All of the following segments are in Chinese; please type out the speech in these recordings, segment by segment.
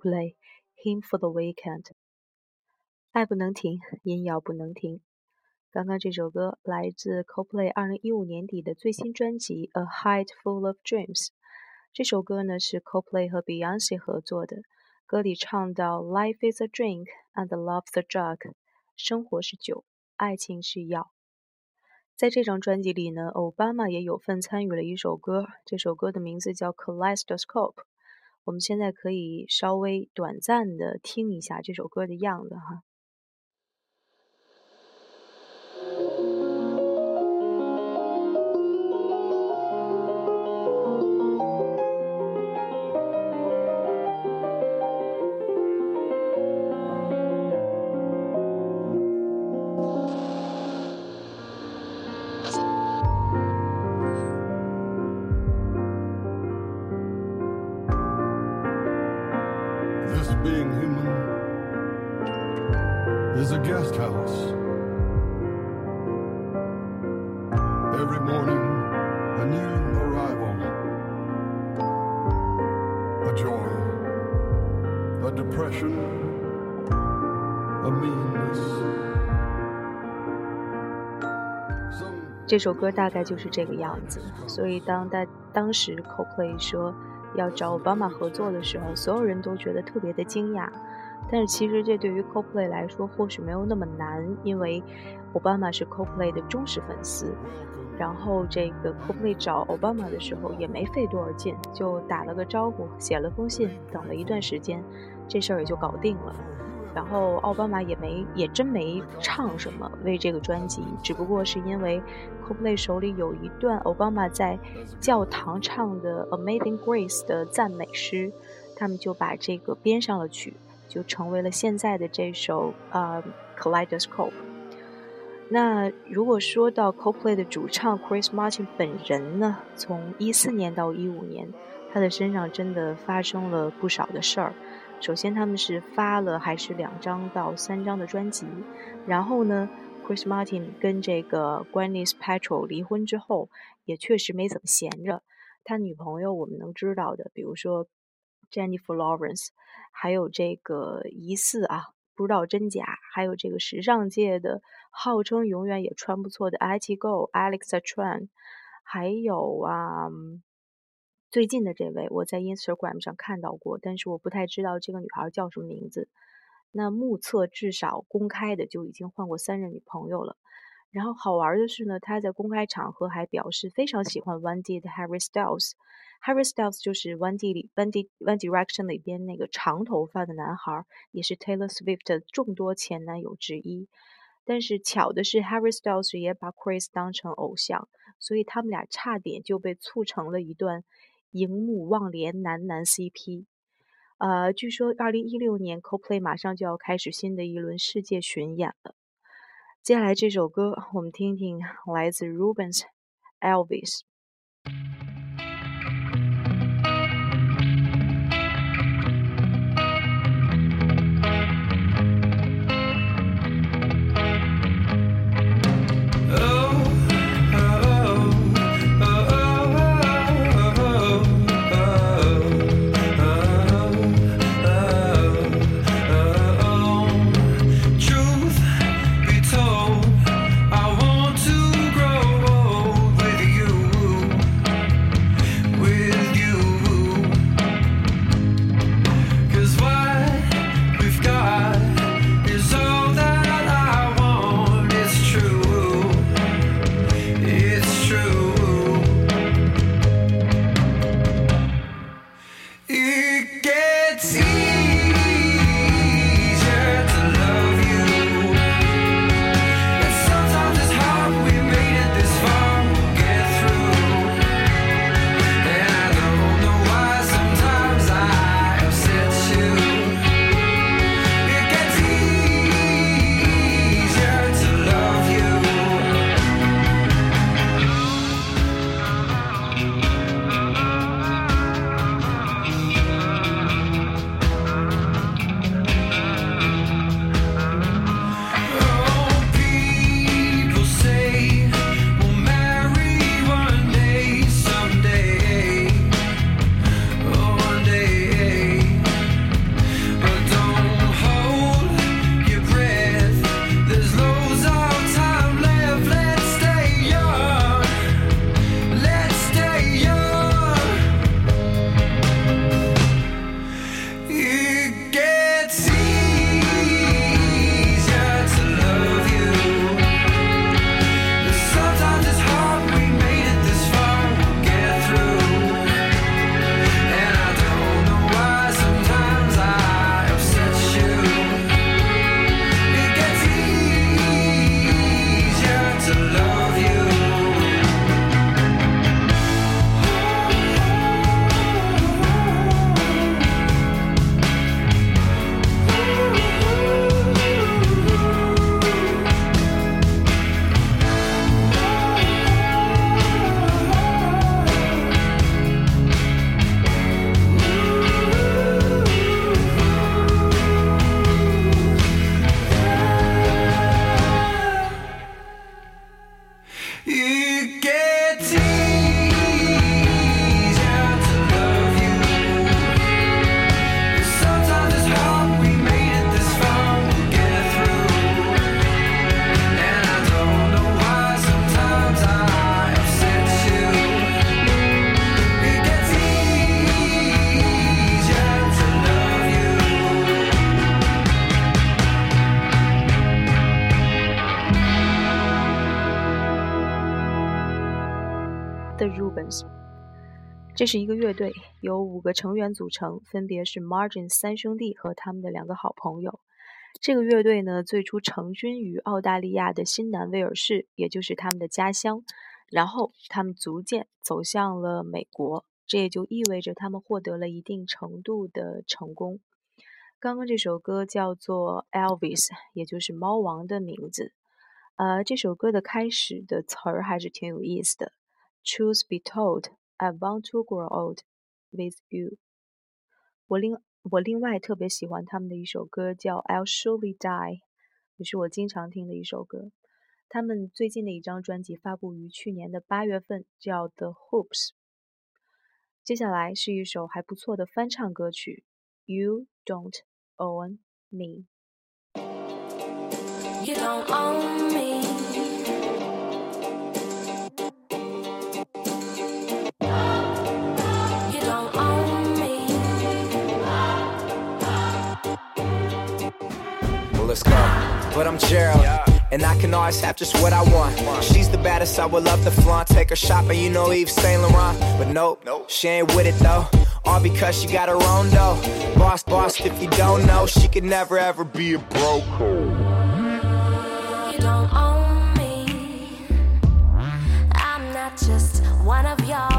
Coldplay Hymn for the Weekend，爱不能停，音摇不能停。刚刚这首歌来自 Coldplay 二零一五年底的最新专辑《A Heart Full of Dreams》。这首歌呢是 Coldplay 和 Beyonce 合作的，歌里唱到 “Life is a drink and love's a drug”，生活是酒，爱情是药。在这张专辑里呢，奥巴马也有份参与了一首歌，这首歌的名字叫《Kaleidoscope》。我们现在可以稍微短暂的听一下这首歌的样子哈。这首歌大概就是这个样子，所以当在当时 CoPlay 说要找奥巴马合作的时候，所有人都觉得特别的惊讶。但是其实这对于 CoPlay 来说或许没有那么难，因为奥巴马是 CoPlay 的忠实粉丝。然后这个 CoPlay 找奥巴马的时候也没费多少劲，就打了个招呼，写了封信，等了一段时间，这事儿也就搞定了。然后奥巴马也没也真没唱什么为这个专辑，只不过是因为 CoPlay 手里有一段奥巴马在教堂唱的《Amazing Grace》的赞美诗，他们就把这个编上了曲，就成为了现在的这首啊《Kaleidoscope》。那如果说到 Coldplay 的主唱 Chris Martin 本人呢，从一四年到一五年，他的身上真的发生了不少的事儿。首先，他们是发了还是两张到三张的专辑。然后呢，Chris Martin 跟这个 Gwyneth Paltrow 离婚之后，也确实没怎么闲着。他女朋友我们能知道的，比如说 Jennifer Lawrence，还有这个疑似啊，不知道真假，还有这个时尚界的号称永远也穿不错的 IT Girl Alexa Tran，还有啊。最近的这位，我在 Instagram 上看到过，但是我不太知道这个女孩叫什么名字。那目测至少公开的就已经换过三任女朋友了。然后好玩的是呢，他在公开场合还表示非常喜欢 One D 的 Harry Styles，Harry Styles 就是 One D 里 One D One Direction 里边那个长头发的男孩，也是 Taylor Swift 的众多前男友之一。但是巧的是，Harry Styles 也把 Chris 当成偶像，所以他们俩差点就被促成了一段荧幕忘年男男 CP。呃，据说二零一六年 Coldplay 马上就要开始新的一轮世界巡演了。接下来这首歌，我们听听来自 Rubens Elvis。这是一个乐队，由五个成员组成，分别是 Margin 三兄弟和他们的两个好朋友。这个乐队呢，最初成军于澳大利亚的新南威尔士，也就是他们的家乡。然后他们逐渐走向了美国，这也就意味着他们获得了一定程度的成功。刚刚这首歌叫做 Elvis，也就是猫王的名字。呃，这首歌的开始的词儿还是挺有意思的，Truth be told。I want to grow old with you。我另我另外特别喜欢他们的一首歌叫《I'll Surely Die》，也是我经常听的一首歌。他们最近的一张专辑发布于去年的八月份，叫《The Hoops》。接下来是一首还不错的翻唱歌曲，《You Don't Own Me》。You don't own me. Let's go. But I'm Gerald. And I can always have just what I want. She's the baddest, I would love to flaunt. Take her shopping, you know Yves Saint Laurent. But nope, she ain't with it though. All because she got her own dough. Boss, boss, if you don't know, she could never ever be a broke. You don't own me. I'm not just one of your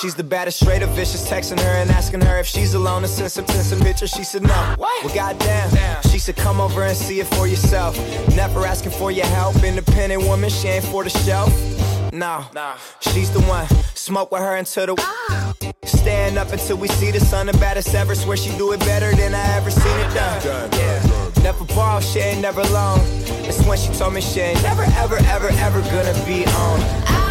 She's the baddest, straight up vicious. Texting her and asking her if she's alone and send some, send some pictures. She said no. What? Well, goddamn. She said come over and see it for yourself. Never asking for your help. Independent woman, she ain't for the show. No, she's the one. Smoke with her until the. Ah. Stand up until we see the sun, the baddest ever. Swear she do it better than I ever seen it done. Yeah. Never ball, she ain't never alone. It's when she told me she ain't never, ever, ever, ever gonna be on. Ah.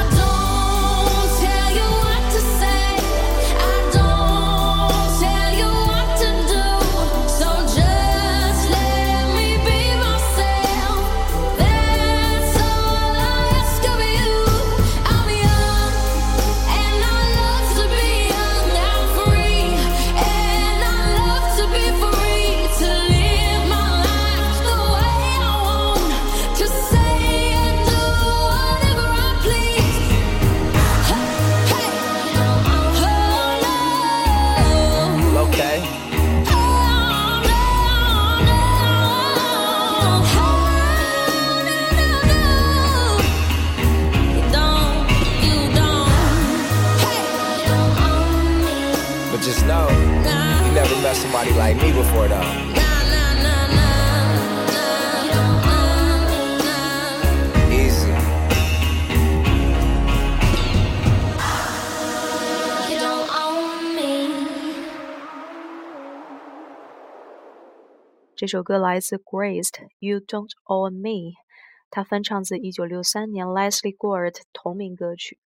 这首歌来自 Graced You Don't Own Me，它翻唱自1963年 Leslie Gore 的同名歌曲。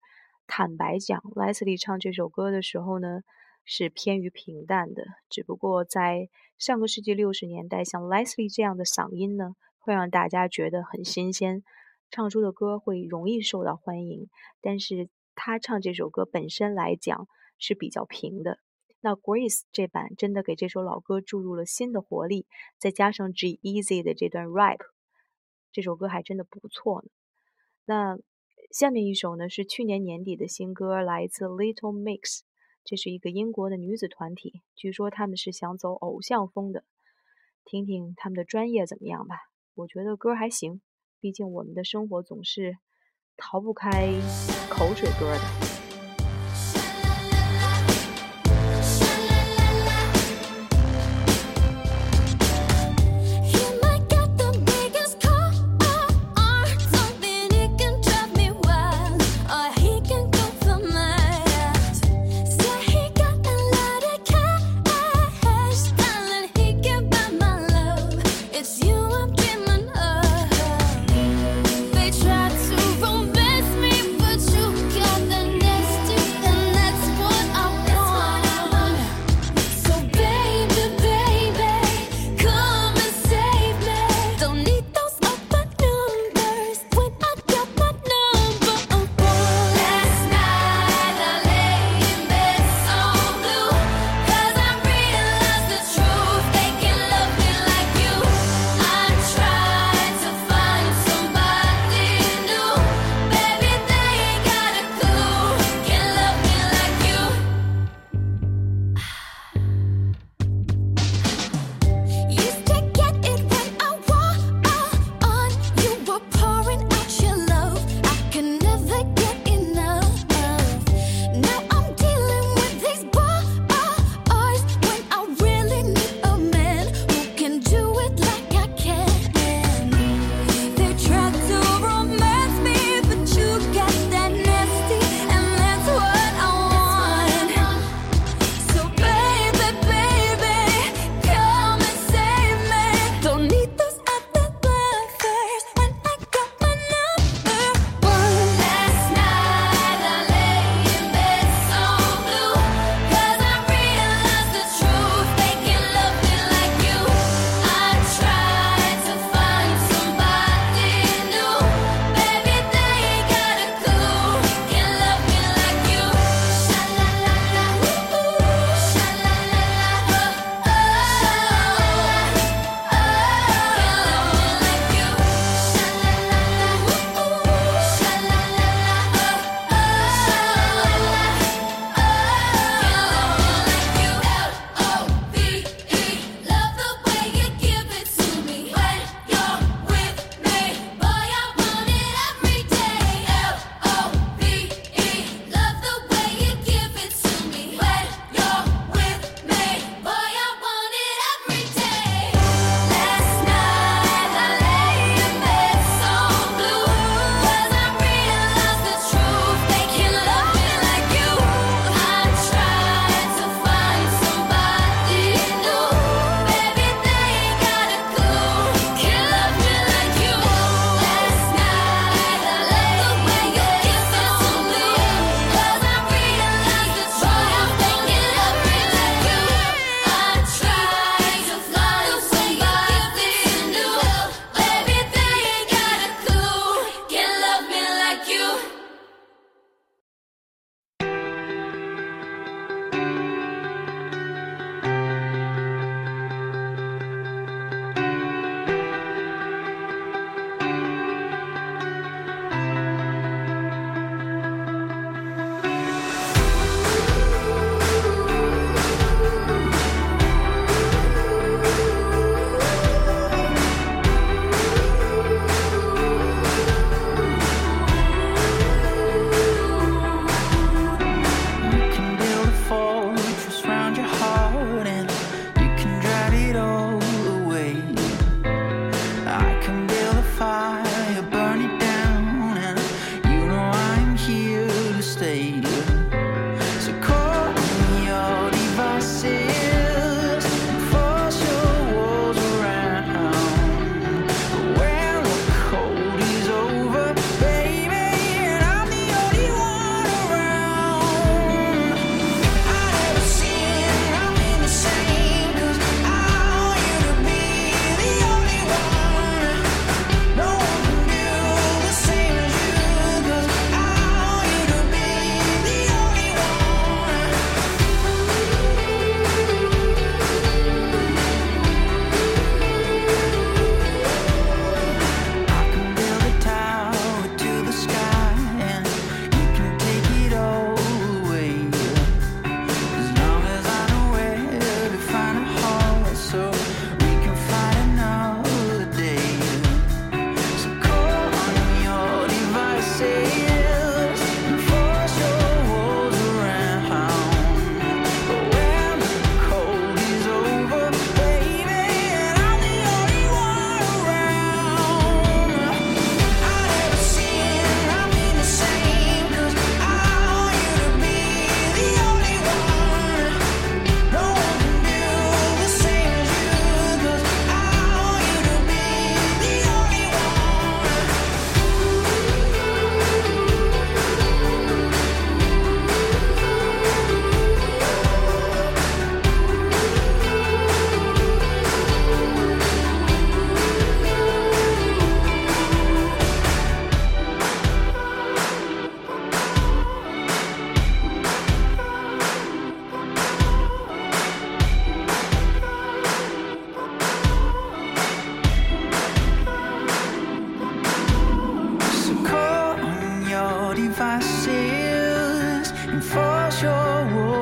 坦白讲，Leslie 唱这首歌的时候呢，是偏于平淡的。只不过在上个世纪六十年代，像 Leslie 这样的嗓音呢，会让大家觉得很新鲜，唱出的歌会容易受到欢迎。但是他唱这首歌本身来讲是比较平的。那 Grace 这版真的给这首老歌注入了新的活力，再加上 G Easy 的这段 rap，这首歌还真的不错呢。那下面一首呢是去年年底的新歌，来自 Little Mix，这是一个英国的女子团体，据说他们是想走偶像风的，听听他们的专业怎么样吧。我觉得歌还行，毕竟我们的生活总是逃不开口水歌的。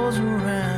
goes around.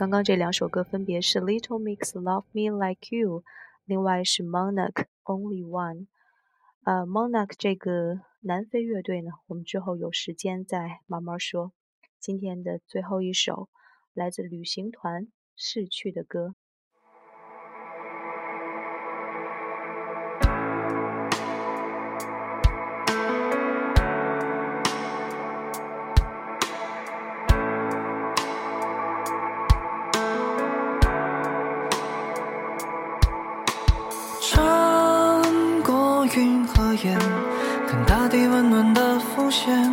刚刚这两首歌分别是 Little Mix Love Me Like You，另外是 Monarch Only One 呃，Monarch 这个南非乐队呢，我们之后有时间再慢慢说，今天的最后一首来自旅行团逝去的歌。眼，看大地温暖的浮现。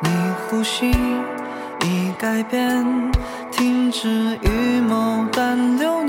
你呼吸已改变，停止预谋，但留。